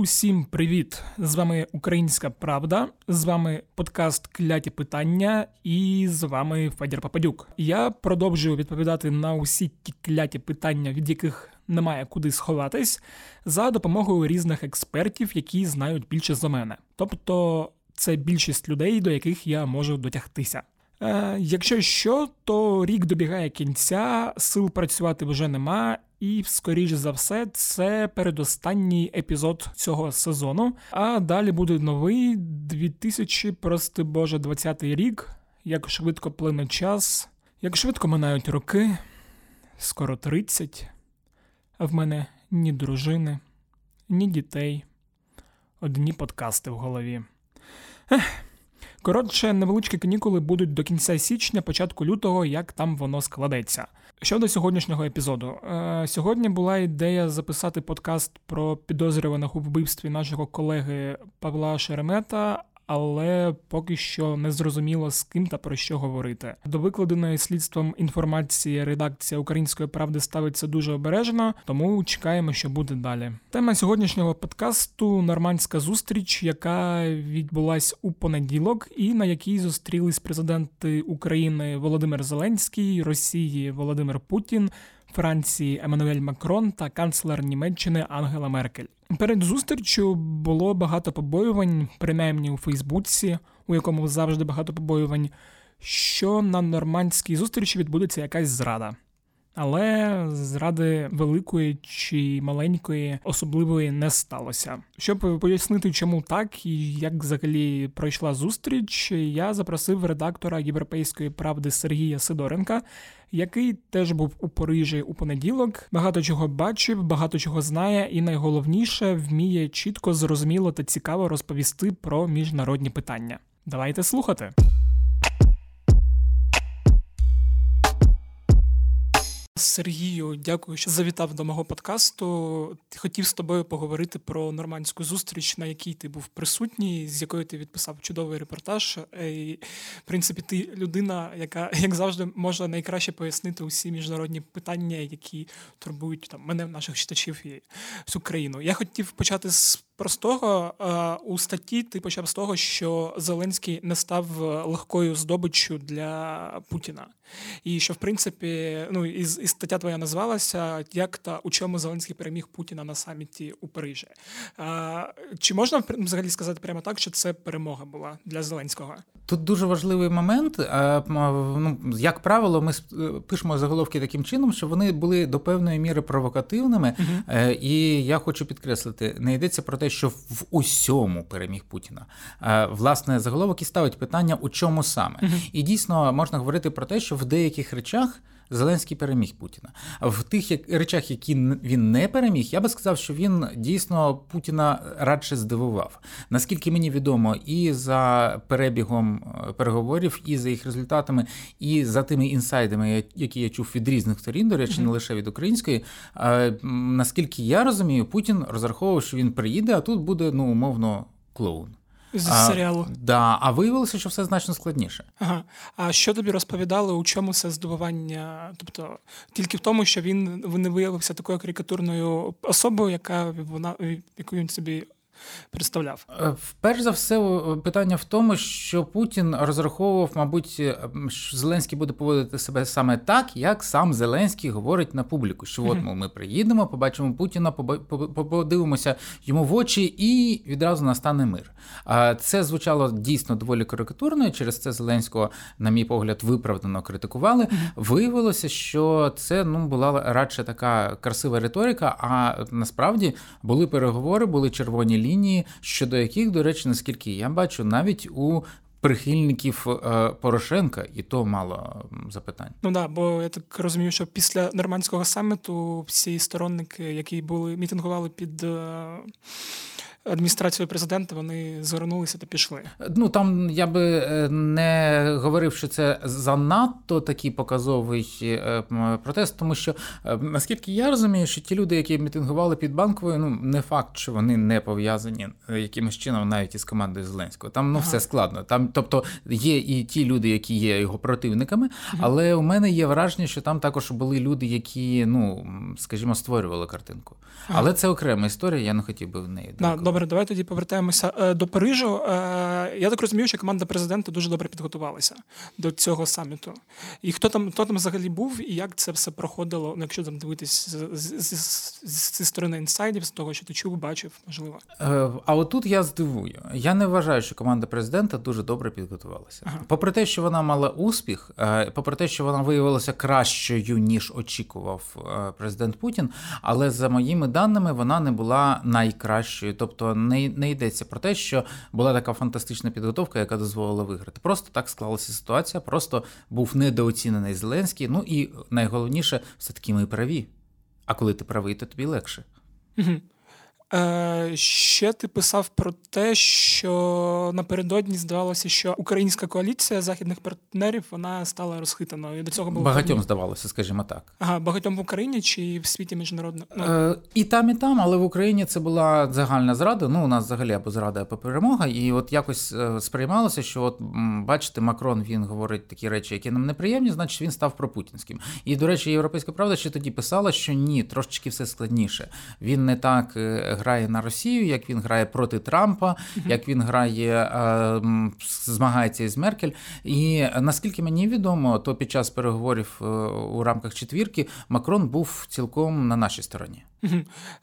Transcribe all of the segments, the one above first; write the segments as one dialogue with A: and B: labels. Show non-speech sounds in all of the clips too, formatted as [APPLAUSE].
A: Усім привіт! З вами Українська Правда, з вами подкаст Кляті питання, і з вами Федір Пападюк. Я продовжую відповідати на усі ті кляті питання, від яких немає куди сховатись, за допомогою різних експертів, які знають більше за мене. Тобто, це більшість людей, до яких я можу дотягтися. Е, Якщо що, то рік добігає кінця, сил працювати вже нема, і, скоріш за все, це передостанній епізод цього сезону. А далі буде новий 2000, прости Боже, 20 рік. Як швидко плине час, як швидко минають роки, скоро 30, а в мене ні дружини, ні дітей, одні подкасти в голові. Ех. Коротше, невеличкі канікули будуть до кінця січня, початку лютого, як там воно складеться. Щодо сьогоднішнього епізоду, Е, сьогодні була ідея записати подкаст про підозрюваних у вбивстві нашого колеги Павла Шеремета. Але поки що не зрозуміло з ким та про що говорити. До викладеної слідством інформації редакція Української правди ставиться дуже обережно, тому чекаємо, що буде далі. Тема сьогоднішнього подкасту нормандська зустріч, яка відбулась у понеділок, і на якій зустрілись президенти України Володимир Зеленський, Росії Володимир Путін. Франції Еммануель Макрон та канцлер Німеччини Ангела Меркель. Перед зустрічю було багато побоювань, принаймні у Фейсбуці, у якому завжди багато побоювань, що на нормандській зустрічі відбудеться якась зрада. Але зради великої чи маленької особливої не сталося. Щоб пояснити, чому так і як взагалі пройшла зустріч, я запросив редактора Європейської правди Сергія Сидоренка, який теж був у Парижі у понеділок. Багато чого бачив, багато чого знає, і найголовніше вміє чітко, зрозуміло та цікаво розповісти про міжнародні питання. Давайте слухати. Сергію, дякую, що завітав до мого подкасту. Хотів з тобою поговорити про нормандську зустріч, на якій ти був присутній, з якою ти відписав чудовий репортаж. І, В принципі, ти людина, яка, [LAUGHS] як завжди, може найкраще пояснити усі міжнародні питання, які турбують там мене, наших читачів і всю країну. Я хотів почати з простого. У статті ти почав з того, що Зеленський не став легкою здобиччю для Путіна. І що, в принципі, ну і, і стаття твоя назвалася Як та у чому Зеленський переміг Путіна на саміті у Парижі. А, Чи можна взагалі сказати прямо так, що це перемога була для Зеленського?
B: Тут дуже важливий момент. Ну, Як правило, ми пишемо заголовки таким чином, що вони були до певної міри провокативними. uh І я хочу підкреслити, не йдеться про те, що в усьому переміг Путіна. Власне, заголовок і ставить питання, у чому саме. uh І дійсно можна говорити про те, що в деяких речах. Зеленський переміг Путіна. В тих речах, які він не переміг, я би сказав, що він дійсно Путіна радше здивував. Наскільки мені відомо, і за перебігом переговорів, і за їх результатами, і за тими інсайдами, які я чув від різних сторін, до речі, не лише від української. Наскільки я розумію, Путін розраховував, що він приїде, а тут буде ну умовно клоун.
A: З а, серіалу.
B: Да, А виявилося, що все значно складніше.
A: Ага. А що тобі розповідали, у чому це здобування? Тобто тільки в тому, що він не виявився такою карикатурною особою, яка вона яку він собі представляв?
B: Перш за все, питання в тому, що Путін розраховував, мабуть, що Зеленський буде поводити себе саме так, як сам Зеленський говорить на публіку. Що от ми приїдемо, побачимо Путіна, подивимося йому в очі, і відразу настане мир. Це звучало дійсно доволі карикатурно, і через це Зеленського, на мій погляд, виправдано критикували. Виявилося, що це ну була радше така красива риторика. А насправді були переговори, були червоні лінії лінії, щодо яких, до речі, наскільки я бачу, навіть у прихильників е, Порошенка, і то мало запитань.
A: Ну да, бо я так розумію, що після нормандського саміту всі сторонники, які були мітингували під. Адміністрацією президента вони звернулися та пішли.
B: Ну там я би е, не говорив, що це занадто такий показовий е, протест, тому що е, наскільки я розумію, що ті люди, які мітингували під банковою, ну не факт, що вони не пов'язані якимось чином навіть із командою Зеленського. Там ну ага. все складно. Там, тобто, є і ті люди, які є його противниками, ага. але у мене є враження, що там також були люди, які, ну скажімо, створювали картинку. Ага. Але це окрема історія. Я не хотів би в неї.
A: Да, Добре, давай тоді повертаємося е, до Парижу. Е, я так розумію, що команда президента дуже добре підготувалася до цього саміту. І хто там хто там взагалі був, і як це все проходило, ну, якщо там дивитись зі сторони інсайдів, з того, що ти чув, бачив, можливо.
B: Е, а отут я здивую. Я не вважаю, що команда президента дуже добре підготувалася. Ага. Попри те, що вона мала успіх, попри те, що вона виявилася кращою ніж очікував президент Путін, але за моїми даними вона не була найкращою. Тобто не не йдеться про те, що була така фантастична підготовка, яка дозволила виграти. Просто так склалася ситуація, просто був недооцінений Зеленський. Ну і найголовніше, все таки ми праві. А коли ти правий, то тобі легше.
A: Е, Ще ти писав про те, що напередодні здавалося, що українська коаліція західних партнерів вона стала розхитаною. І До цього було
B: багатьом проблем. здавалося, скажімо так.
A: Ага, багатьом в Україні чи в світі міжнародно
B: ну. Е, і там, і там, але в Україні це була загальна зрада. Ну у нас взагалі або зрада, або перемога. І от якось е, сприймалося, що от бачите, Макрон він говорить такі речі, які нам неприємні, значить він став пропутінським. І до речі, європейська правда ще тоді писала, що ні, трошечки все складніше. Він не так. Грає на Росію, як він грає проти Трампа, як він грає, е, змагається із Меркель. І наскільки мені відомо, то під час переговорів е, у рамках четвірки Макрон був цілком на нашій стороні.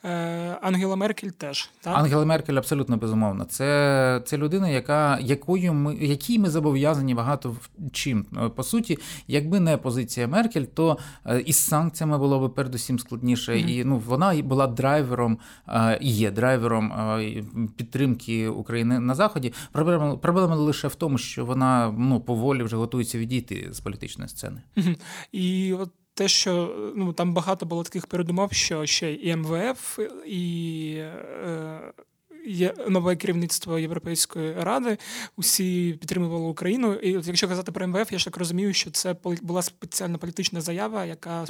A: Е, Ангела Меркель теж так?
B: Ангела Меркель абсолютно безумовно. Це це людина, яка якою ми якій ми зобов'язані багато чим. По суті, якби не позиція Меркель, то із санкціями було б передусім складніше. Mm-hmm. І ну вона була драйвером і є драйвером підтримки України на заході. Проблема проблема лише в тому, що вона ну поволі вже готується відійти з політичної сцени.
A: І от те, що ну там багато було таких передумов, що ще і МВФ, і е, є нове керівництво Європейської ради, усі підтримували Україну. І от якщо казати про МВФ, я ж так розумію, що це була спеціальна політична заява, яка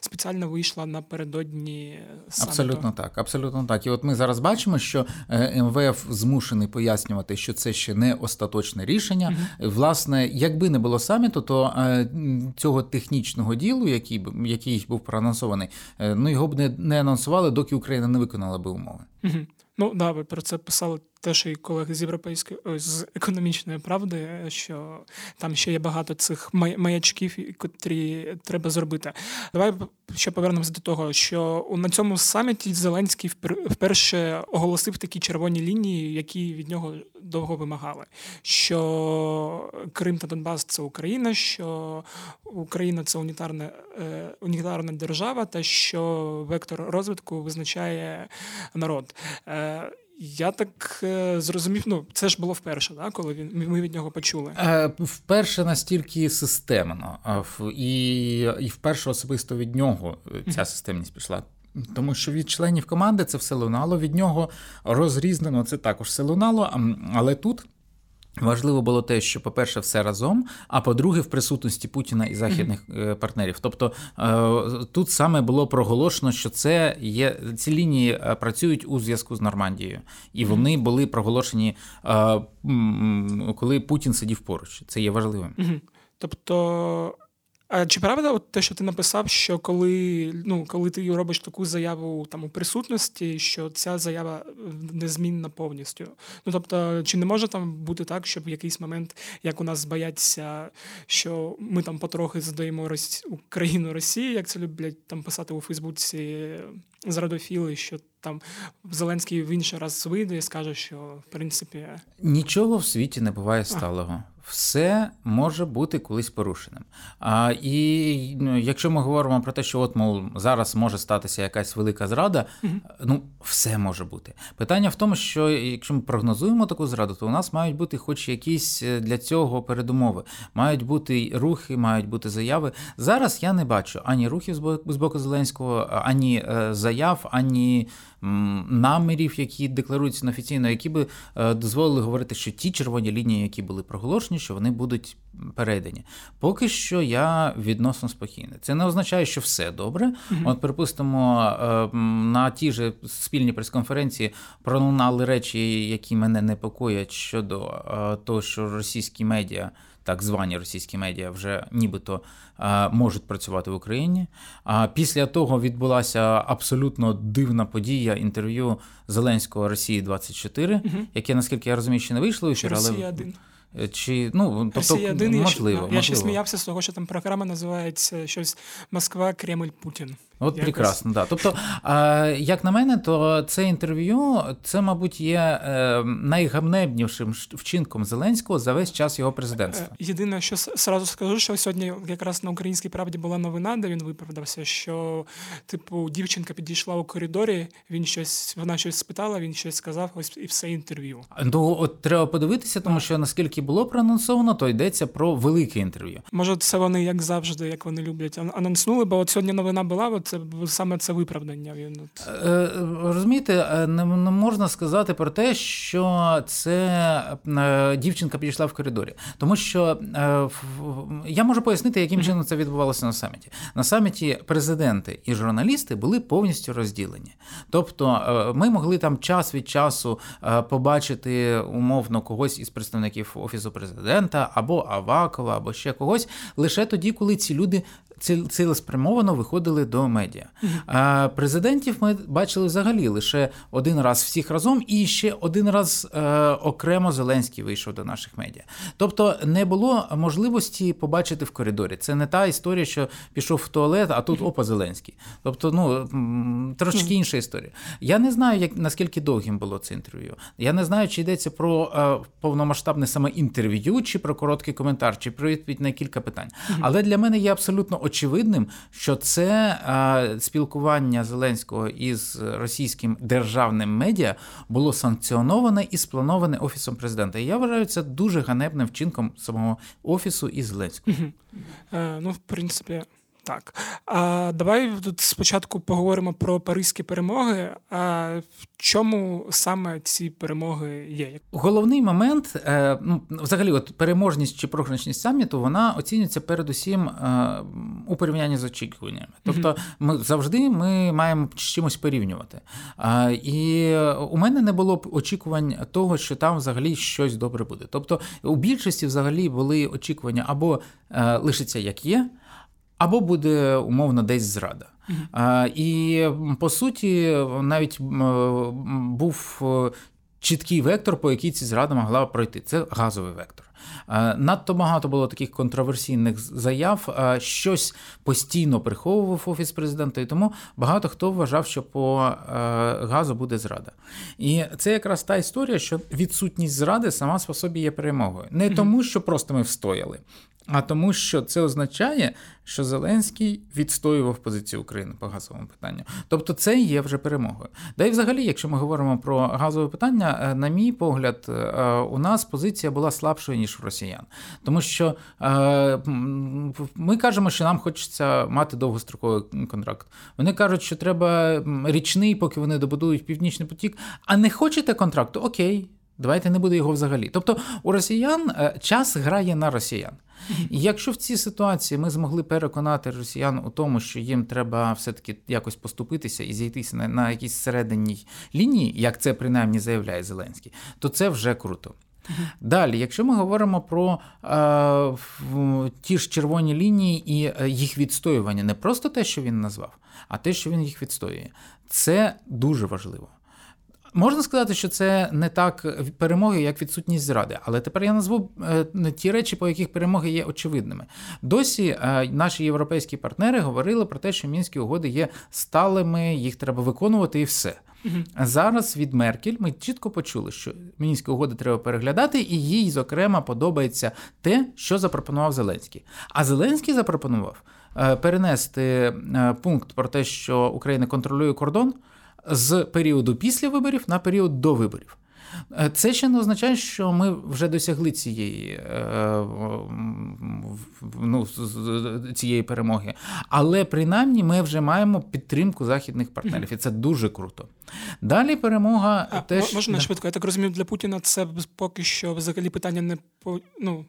A: спеціально вийшла напередодні саміту.
B: Абсолютно так. Абсолютно так. І от ми зараз бачимо, що е, МВФ змушений пояснювати, що це ще не остаточне рішення. Угу. Власне, якби не було саміту, то е, цього технічного ділу, який який був проанонсований, е, ну його б не, не анонсували, доки Україна не виконала би умови.
A: Угу. Ну да, ви про це писали теж і колеги з європейської з економічної правди, що там ще є багато цих маячків, котрі треба зробити. Давай ще повернемося до того, що на цьому саміті Зеленський вперше оголосив такі червоні лінії, які від нього довго вимагали. Що Крим та Донбас це Україна, що Україна це унітарна, е, унітарна держава, та що вектор розвитку визначає народ. Е, я так е, зрозумів, ну це ж було вперше, да, коли він ми від нього почули.
B: Е, вперше настільки системно, і і вперше особисто від нього ця системність пішла. Тому що від членів команди це все лунало, від нього розрізнено це також все лунало, але тут. Важливо було те, що, по-перше, все разом, а по-друге, в присутності Путіна і західних mm-hmm. партнерів. Тобто е, тут саме було проголошено, що це є ці лінії е, працюють у зв'язку з Нормандією, і вони були проголошені, коли Путін сидів поруч. Це є важливим.
A: Mm-hmm. Тобто. А чи правда от те, що ти написав, що коли ну, коли ти робиш таку заяву там у присутності, що ця заява е, незмінна повністю? Ну тобто, чи не може там бути так, щоб в якийсь момент, як у нас бояться, що ми там потрохи задаємо Росі... Україну Росії, як це люблять там писати у Фейсбуці зрадофіли, що там Зеленський в інший раз вийде і скаже, що в принципі
B: нічого в світі не буває сталого все може бути колись порушеним. А, І ну, якщо ми говоримо про те, що от мов зараз може статися якась велика зрада, mm ну все може бути. Питання в тому, що якщо ми прогнозуємо таку зраду, то у нас мають бути хоч якісь е, для цього передумови. Мають бути рухи, мають бути заяви. Зараз я не бачу ані рухів з боку Зеленського, ані е, заяв, ані намірів, які декларуються офіційно, які би е, дозволили говорити, що ті червоні лінії, які були проголошені, що вони будуть перейдені. Поки що я відносно спокійний. Це не означає, що все добре. Mm-hmm. От, припустимо, е, на ті ж спільні прес-конференції пролунали речі, які мене непокоять щодо е, того, що російські медіа так звані російські медіа, вже нібито можуть працювати в Україні. А після того відбулася абсолютно дивна подія інтерв'ю Зеленського Росії 24 угу. яке, наскільки я розумію, ще не вийшло.
A: Чи Росія 1
B: Е, чи ну тобто,
A: один,
B: можливо,
A: я,
B: я
A: ще сміявся з того, що там програма називається щось Москва, Кремль, Путін.
B: От Якось. прекрасно, да. Тобто, як на мене, то це інтерв'ю, це, мабуть, є е, найгамнебнішим вчинком Зеленського за весь час його президентства. Е,
A: єдине, що сразу скажу, що сьогодні якраз на українській правді була новина, де він виправдався, що типу дівчинка підійшла у коридорі, він щось, вона щось спитала, він щось сказав, ось і все інтерв'ю.
B: Ну от треба подивитися, тому що наскільки було проанонсовано, то йдеться про велике інтерв'ю.
A: Може, це вони як завжди, як вони люблять, анонснули, бо от сьогодні новина була. От це саме це виправдання. Він от...
B: Е, розумієте, е, не, не можна сказати про те, що це е, дівчинка підійшла в коридорі, тому що я можу пояснити, яким чином це відбувалося на саміті. На саміті президенти і журналісти були повністю розділені. Тобто, ми могли там час від часу побачити умовно когось із представників офісу президента або Авакова, або ще когось лише тоді, коли ці люди цілеспрямовано виходили до медіа. А президентів ми бачили взагалі лише один раз всіх разом, і ще один раз е, окремо Зеленський вийшов до наших медіа. Тобто не було можливості побачити в коридорі. Це не та історія, що пішов в туалет, а тут опа Зеленський. Тобто, ну трошки інша історія. Я не знаю, як наскільки довгим було це інтерв'ю. Я не знаю, чи йдеться про е, повномасштабне саме інтерв'ю, чи про короткий коментар, чи про відповідь на кілька питань. Але для мене є абсолютно очевидним, що це спілкування Зеленського із російським державним медіа було санкціоноване і сплановане офісом президента. І я вважаю це дуже ганебним вчинком самого офісу і Зеленського.
A: Е, ну, в принципі. Так, а давай тут спочатку поговоримо про паризькі перемоги. А в чому саме ці перемоги є?
B: Головний момент, е, ну взагалі, от переможність чи програшність саміту, вона оцінюється передусім е, у порівнянні з очікуваннями. Тобто, ми завжди ми маємо з чимось порівнювати. І у мене не було б очікувань того, що там взагалі щось добре буде. Тобто, у більшості взагалі були очікування або е, лишиться як є або буде умовно десь зрада. Uh-huh. І по суті, навіть був е, чіткий вектор, по якій ці зрада могла пройти. Це газовий вектор. Надто багато було таких контроверсійних заяв, щось постійно приховував офіс президента, і тому багато хто вважав, що по е, газу буде зрада. І це якраз та історія, що відсутність зради сама по собі є перемогою. Не тому, що просто ми встояли, а тому, що це означає, що Зеленський відстоював позицію України по газовому питанню. Тобто це є вже перемогою. Да і взагалі, якщо ми говоримо про газове питання, е, на мій погляд, е, у нас позиція була слабшою ніж в росіян, тому що е, ми кажемо, що нам хочеться мати довгостроковий контракт. Вони кажуть, що треба річний, поки вони добудують північний потік. А не хочете контракту? Окей. Давайте не буде його взагалі. Тобто у росіян час грає на росіян. І якщо в цій ситуації ми змогли переконати росіян у тому, що їм треба все-таки якось поступитися і зійтися на, на якійсь серединній лінії, як це принаймні заявляє Зеленський, то це вже круто. Далі, якщо ми говоримо про е, ті ж червоні лінії і е, їх відстоювання, не просто те, що він назвав, а те, що він їх відстоює, це дуже важливо. Можна сказати, що це не так перемоги, як відсутність зради, але тепер я назву е, ті речі, по яких перемоги є очевидними. Досі е, наші європейські партнери говорили про те, що мінські угоди є сталими, їх треба виконувати і все. А зараз від Меркель ми чітко почули, що мінські угоди треба переглядати, і їй, зокрема, подобається те, що запропонував Зеленський. А Зеленський запропонував е, перенести пункт про те, що Україна контролює кордон з періоду після виборів на період до виборів. Е, це ще не означає, що ми вже досягли цієї е, ну, цієї перемоги. Але принаймні ми вже маємо підтримку західних партнерів, і це дуже круто. Далі перемога
A: а,
B: теж
A: можна да. швидко. Я так розумію, для Путіна це поки що взагалі питання не ну,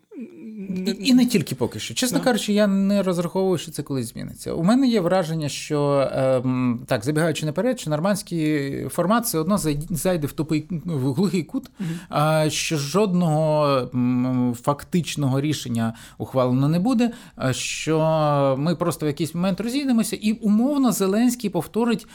B: не... І, і не тільки поки що. Чесно да. кажучи, я не розраховую, що це колись зміниться. У мене є враження, що ем, так, забігаючи наперед, що нормандський формат все одно зайде в тупий в глухий кут, що жодного фактичного рішення ухвалено не буде. Що ми просто в якийсь момент розійдемося, і умовно Зеленський повторить,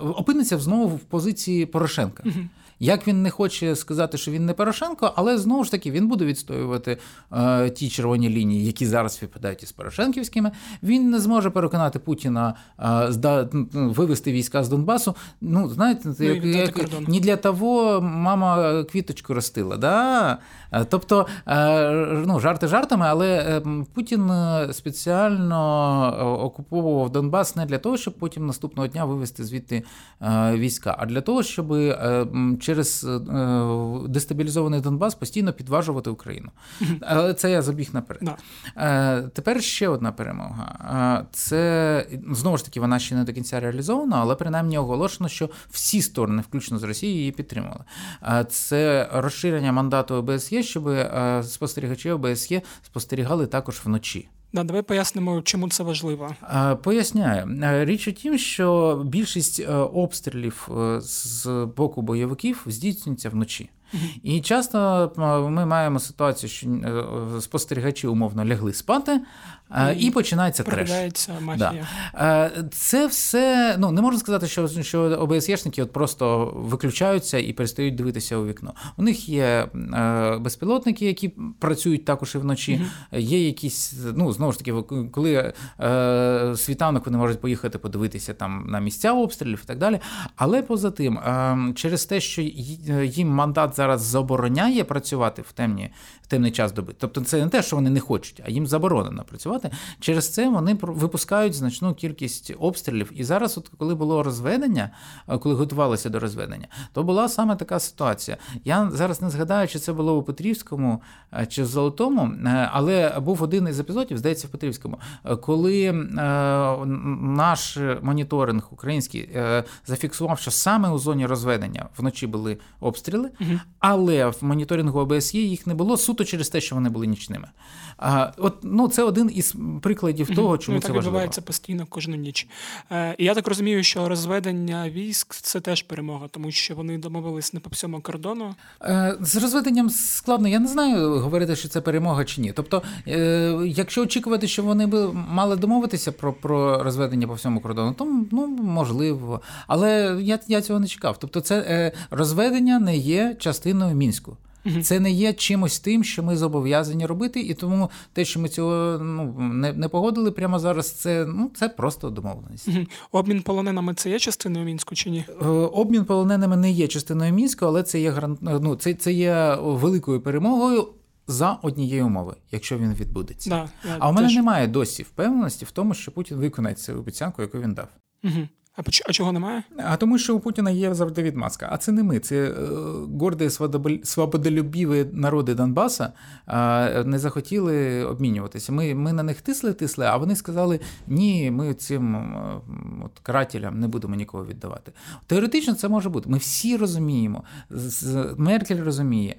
B: опиниться знову в позиції Порошенка. Угу. Як він не хоче сказати, що він не Порошенко, але знову ж таки він буде відстоювати е, ті червоні лінії, які зараз співпадають із Порошенківськими. Він не зможе переконати Путіна е, зда, вивести війська з Донбасу. Ну, знаєте, ну, як, як, не для того мама квіточку ростила. Да? Е, тобто, е, ну, жарти жартами, але е, Путін спеціально окуповував Донбас не для того, щоб потім наступного дня вивести звідти війська, а для того, щоб через дестабілізований Донбас постійно підважувати Україну. Але це я забіг наперед. Да. Тепер ще одна перемога. Це знову ж таки вона ще не до кінця реалізована, але принаймні оголошено, що всі сторони, включно з Росією, її підтримали. Це розширення мандату ОБСЄ щоб е, спостерігачі ОБСЄ спостерігали також вночі.
A: Да, давай пояснимо, чому це важливо.
B: Е, поясняю. Е, річ у тім, що більшість обстрілів з боку бойовиків здійснюється вночі. І часто ми маємо ситуацію, що спостерігачі умовно лягли спати, і, і починається треш.
A: мафія.
B: Да. Це все, ну не можна сказати, що що ОБСЄшники от просто виключаються і перестають дивитися у вікно. У них є безпілотники, які працюють також і вночі. mm Є якісь, ну знову ж таки, коли е, світанок вони можуть поїхати подивитися там на місця обстрілів і так далі. Але поза тим, е, через те, що їм мандат зараз забороняє працювати в темні, в темний час доби. Тобто це не те, що вони не хочуть, а їм заборонено працювати. Через це вони випускають значну кількість обстрілів. І зараз, от коли було розведення, е, коли готувалися до розведення, то була саме така ситуація. Я зараз не згадаю, чи це було у Петрівському е, чи в Золотому, е, але був один із епізодів, здається, в Петрівському, коли наш моніторинг український зафіксував, що саме у зоні розведення вночі були обстріли, але в моніторингу ОБСЄ їх не було суто через те, що вони були нічними. От, ну, Це один із прикладів того, чому
A: ну,
B: це
A: так
B: важливо.
A: відбувається постійно кожну ніч. Е, І я так розумію, що розведення військ це теж перемога, тому що вони домовились не по всьому кордону.
B: Е, З розведенням складно. Я не знаю, говорити, що це перемога чи ні. Тобто, е, якщо очікувати, що вони би мали домовитися про про розведення по всьому кордону, то ну, можливо. Але я я цього не чекав. Тобто, це е, розведення не є частиною мінську. Це не є чимось тим, що ми зобов'язані робити, і тому те, що ми цього ну не не погодили прямо зараз, це ну це просто домовленість.
A: Обмін полоненими це є частиною мінську чи ні?
B: Е, обмін полоненими не є частиною мінську, але це є ну, це, це є великою перемогою. За однієї умови, якщо він відбудеться,
A: да,
B: а у мене теж. немає досі впевненості в тому, що Путін виконає цю обіцянку, яку він дав.
A: Угу. А а чого немає?
B: А тому, що у Путіна є завжди відмазка. А це не ми. Це е, горді свободолюбіві народи Донбаса не захотіли обмінюватися. Ми ми на них тисли, тисли, а вони сказали: ні, ми цим от, карателям не будемо нікого віддавати. Теоретично це може бути. Ми всі розуміємо. Меркель розуміє.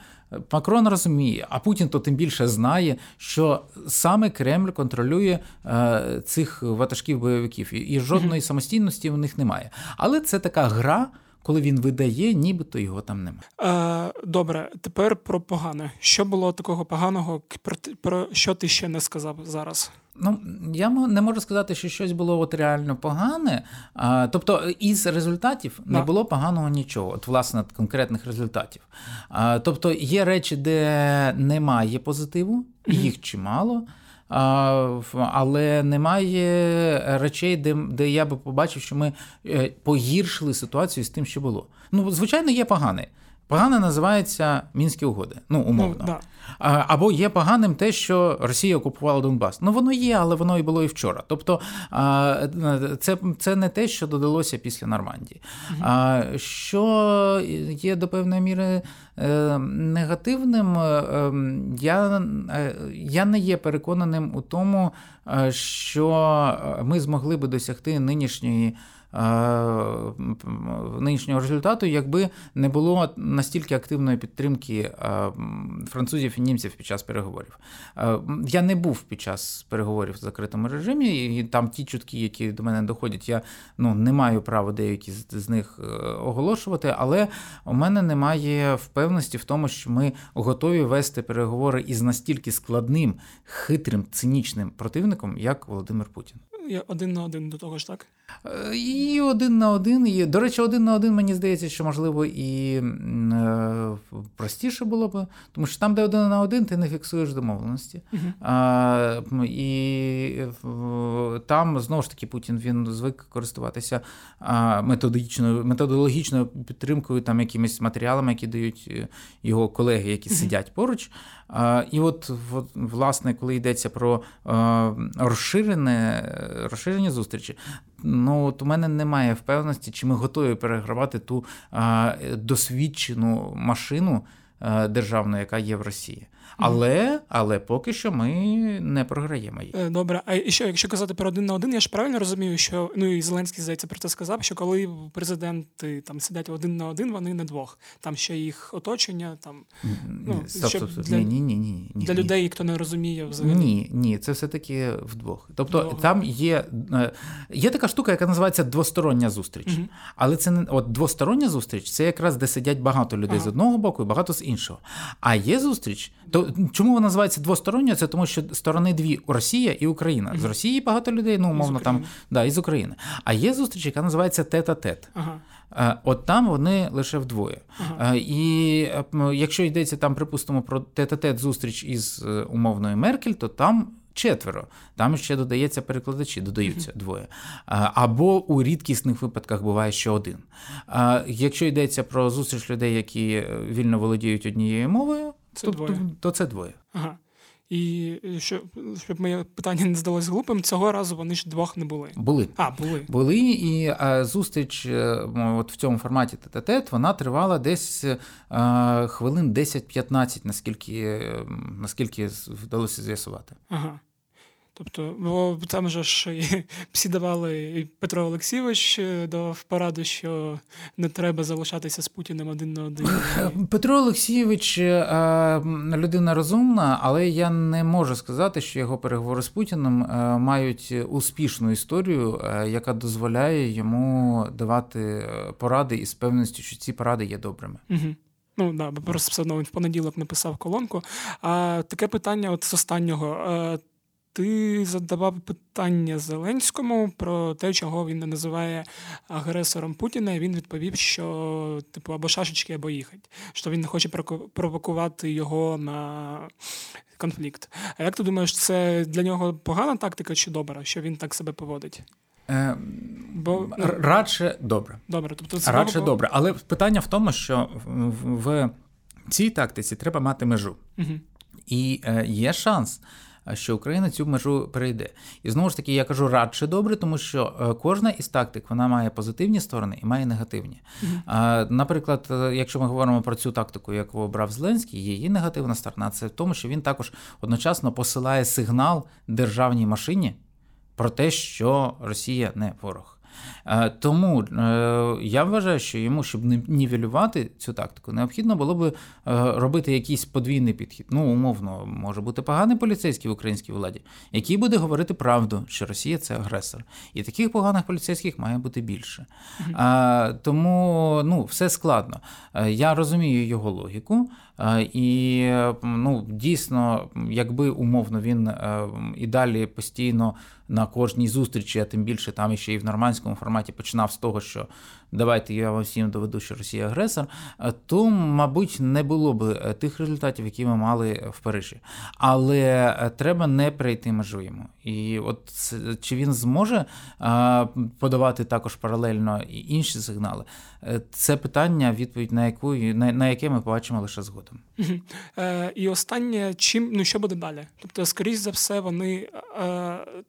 B: Макрон розуміє, а Путін то тим більше знає, що саме Кремль контролює е, цих ватажків бойовиків, і жодної самостійності у них немає. Але це така гра. Коли він видає, нібито його там немає.
A: Е, Добре, тепер про погане. Що було такого поганого, про, про що ти ще не сказав зараз?
B: Ну, я не можу сказати, що щось було от реально погане. А, Тобто, із результатів не було поганого нічого, от власне конкретних результатів. А, Тобто є речі, де немає позитиву, їх чимало. Але немає речей, де де я би побачив, що ми е, погіршили ситуацію з тим, що було. Ну, звичайно, є погане. Погане називається мінські угоди, ну умовно. Ну, да. Або є поганим те, що Росія окупувала Донбас. Ну воно є, але воно і було і вчора. Тобто це це не те, що додалося після Нормандії. А що є до певної міри е, негативним, е, ем, я, е, я не є переконаним у тому, що ми змогли би досягти нинішньої нинішнього результату, якби не було настільки активної підтримки французів і німців під час переговорів. Я не був під час переговорів в закритому режимі, і там ті чутки, які до мене доходять, я ну, не маю права деякі з них е, оголошувати, але у мене немає впевненості в тому, що ми готові вести переговори із настільки складним, хитрим, цинічним противником, як Володимир Путін.
A: Я один на один до того ж, так?
B: Е, і один на один. І, До речі, один на один, мені здається, що можливо і е, простіше було б, тому що там, де один на один, ти не фіксуєш домовленості. А, І там знову ж таки Путін він звик користуватися методичною, методологічною підтримкою, там якимись матеріалами, які дають е, його колеги, які сидять поруч. І от, от, власне, коли йдеться про розширене, розширені зустрічі, ну от у мене немає впевненості, чи ми готові перегравати ту досвідчену машину державну, яка є в Росії. Але але поки що ми не програємо її.
A: Е, добре, а що, якщо казати про один на один, я ж правильно розумію, що ну і Зеленський здається про це сказав, що коли президенти там сидять один на один, вони не двох. Там ще їх оточення, там
B: ну, стоп, щоб стоп, для, ні, ні, ні, ні,
A: для
B: ні.
A: людей, хто не розуміє взагалі.
B: Ні, ні, це все таки вдвох. Тобто Довго. там є е, є така штука, яка називається двостороння зустріч. Угу. Але це не от двостороння зустріч, це якраз де сидять багато людей ага. з одного боку і багато з іншого. А є зустріч, то чому вона називається двосторонньою? Це тому, що сторони дві Росія і Україна. З Росії багато людей, ну умовно там да, із України. А є зустріч, яка називається тет-а-тет. Ага. Е, от там вони лише вдвоє. Ага. Е, і якщо йдеться там, припустимо, про тет-а-тет зустріч із е, умовною Меркель, то там. Четверо, там ще додається перекладачі, додаються uh-huh. двоє. Або у рідкісних випадках буває ще один. Якщо йдеться про зустріч людей, які вільно володіють однією мовою,
A: це то, двоє. То,
B: це двоє.
A: Ага. І щоб, щоб моє питання не здалось глупим, цього разу вони ж двох не були.
B: Були.
A: А, були.
B: Були, і а, зустріч е, от в цьому форматі тет вона тривала десь а, е, хвилин 10-15, наскільки наскільки вдалося з'ясувати.
A: Ага. Тобто, бо там же ж [LAUGHS] всі давали і Петро Олексійович е, до пораду, що не треба залишатися з Путіним один на один. [LAUGHS]
B: Петро Олексійович е, людина розумна, але я не можу сказати, що його переговори з Путіним е, мають успішну історію, яка дозволяє йому давати поради із певністю, що ці поради є добрими.
A: Угу. Ну да, бо просто все одно він в понеділок написав колонку. А таке питання, от з останнього. Ти задавав питання Зеленському про те, чого він не називає агресором Путіна, і він відповів, що типу або шашечки, або їхать, що він не хоче провокувати його на конфлікт. А як ти думаєш, це для нього погана тактика чи добра, що він так себе поводить?
B: Е, Бо ну, радше добре.
A: Добре, тобто
B: це радше бо... добре. Але питання в тому, що в цій тактиці треба мати межу. Угу. І е, є шанс що Україна цю межу перейде. І знову ж таки, я кажу радше добре, тому що е, кожна із тактик вона має позитивні сторони і має негативні. Mm-hmm. Наприклад, е, якщо ми говоримо про цю тактику, яку обрав Зеленський, її негативна сторона це в тому, що він також одночасно посилає сигнал державній машині про те, що Росія не ворог. Е, тому е, я вважаю, що йому, щоб не нівелювати цю тактику, необхідно було би е, робити якийсь подвійний підхід. Ну, умовно, може бути поганий поліцейський в українській владі, який буде говорити правду, що Росія це агресор. І таких поганих поліцейських має бути більше. Тому ну, все складно. Я розумію його логіку. І ну, дійсно, якби умовно він і далі постійно на кожній зустрічі, а тим більше там ще і в нормандському форматі починав з того, що давайте я вам всім доведу, що Росія агресор, е, то, мабуть, не було б е, тих результатів, які ми мали в Парижі. Але е, треба не перейти межу йому. І от чи він зможе подавати також паралельно інші сигнали? Це питання, відповідь на яку на, яке ми побачимо лише згодом.
A: І останнє, чим ну що буде далі? Тобто, скоріш за все, вони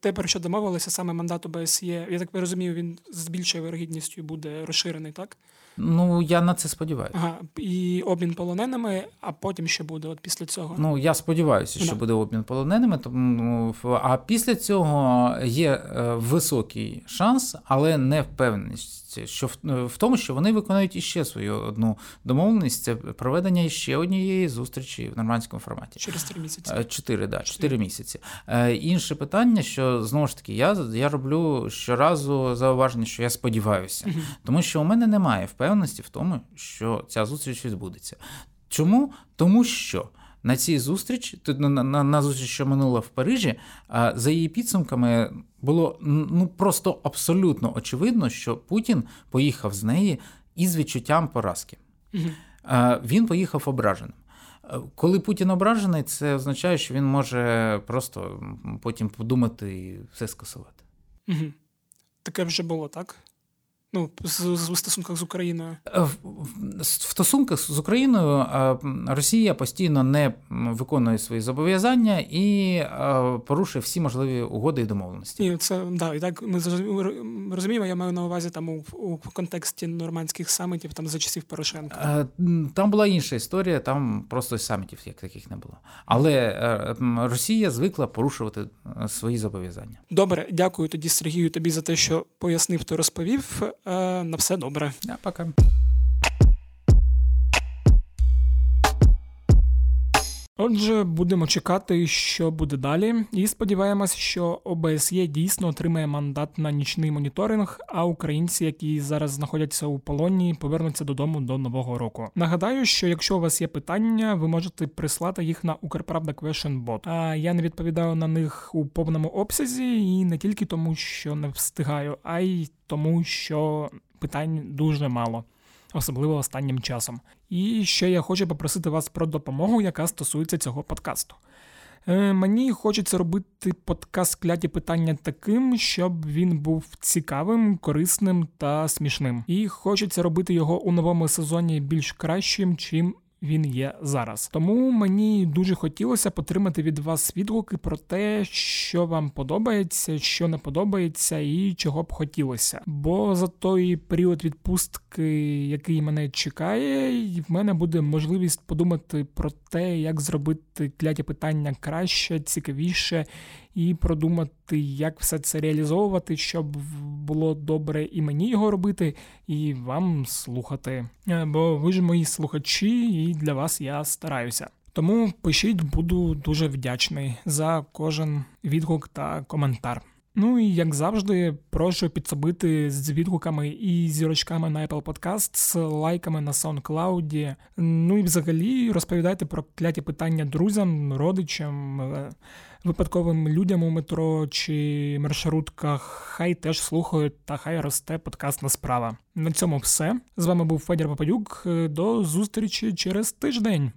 A: те, про що домовилися, саме мандат ОБСЄ, я так розумію, він з більшою вирогідністю буде розширений, так?
B: Ну я на це сподіваюся.
A: Ага, і обмін полоненими, а потім що буде от після цього?
B: Ну я сподіваюся, що
A: Да.
B: буде обмін полоненими. Тому а після цього є е, високий шанс, але не впевненість, що в, в тому, що вони виконують іще свою одну домовленість, це проведення іще однієї зустрічі в нормандському форматі.
A: Через три місяці.
B: Е, Чотири, да, чотири місяці. Е, Інше питання, що знову ж таки, я, я роблю щоразу зауваження, що я сподіваюся,
A: Мгм.
B: тому що у мене немає впевненості в тому, що ця зустріч відбудеться. Чому? Тому що. На цій зустрічі, на, на, на зустріч, що минула в Парижі, а, за її підсумками було ну просто абсолютно очевидно, що Путін поїхав з неї із відчуттям поразки. Е, Він поїхав ображеним. Коли Путін ображений, це означає, що він може просто потім подумати і все скасувати.
A: Таке вже було, так? Ну, з, стосунках з Україною.
B: Е, В в- в стосунках з Україною е, Росія постійно не виконує свої зобов'язання і е, порушує всі можливі угоди і домовленості.
A: І це да, і так ми розуміємо, я маю на увазі там у, у контексті нормандських самітів там за часів Порошенка.
B: Там була інша історія, там просто самітів як таких не було. Але Росія звикла порушувати свої зобов'язання.
A: Добре, дякую тоді, Сергію, тобі за те, що пояснив та розповів. Е, на все добре.
B: А пока.
A: Отже, будемо чекати, що буде далі, і сподіваємось, що ОБСЄ дійсно отримає мандат на нічний моніторинг, а українці, які зараз знаходяться у полоні, повернуться додому до нового року. Нагадаю, що якщо у вас є питання, ви можете прислати їх на Укрправда Question Bot. А я не відповідаю на них у повному обсязі, і не тільки тому, що не встигаю, а й тому, що питань дуже мало особливо останнім часом. І ще я хочу попросити вас про допомогу, яка стосується цього подкасту. Е, Мені хочеться робити подкаст кляті питання таким, щоб він був цікавим, корисним та смішним. І хочеться робити його у новому сезоні більш кращим, чим він є зараз. Тому мені дуже хотілося потримати від вас відгуки про те, що вам подобається, що не подобається, і чого б хотілося. Бо за той період відпустки, який мене чекає, в мене буде можливість подумати про те, як зробити кляті питання краще, цікавіше, і продумати, як все це реалізовувати, щоб було добре і мені його робити, і вам слухати. Е, Бо ви ж мої слухачі, і для вас я стараюся. Тому пишіть, буду дуже вдячний за кожен відгук та коментар. Ну і як завжди, прошу підсобити з відгуками і зірочками на Apple Podcast, з лайками на SoundCloud. Ну і взагалі розповідайте про кляті питання друзям, родичам, е, випадковим людям у метро чи маршрутках. Хай теж слухають та хай росте подкастна справа. На цьому все. З вами був Федір Попадюк. До зустрічі через тиждень.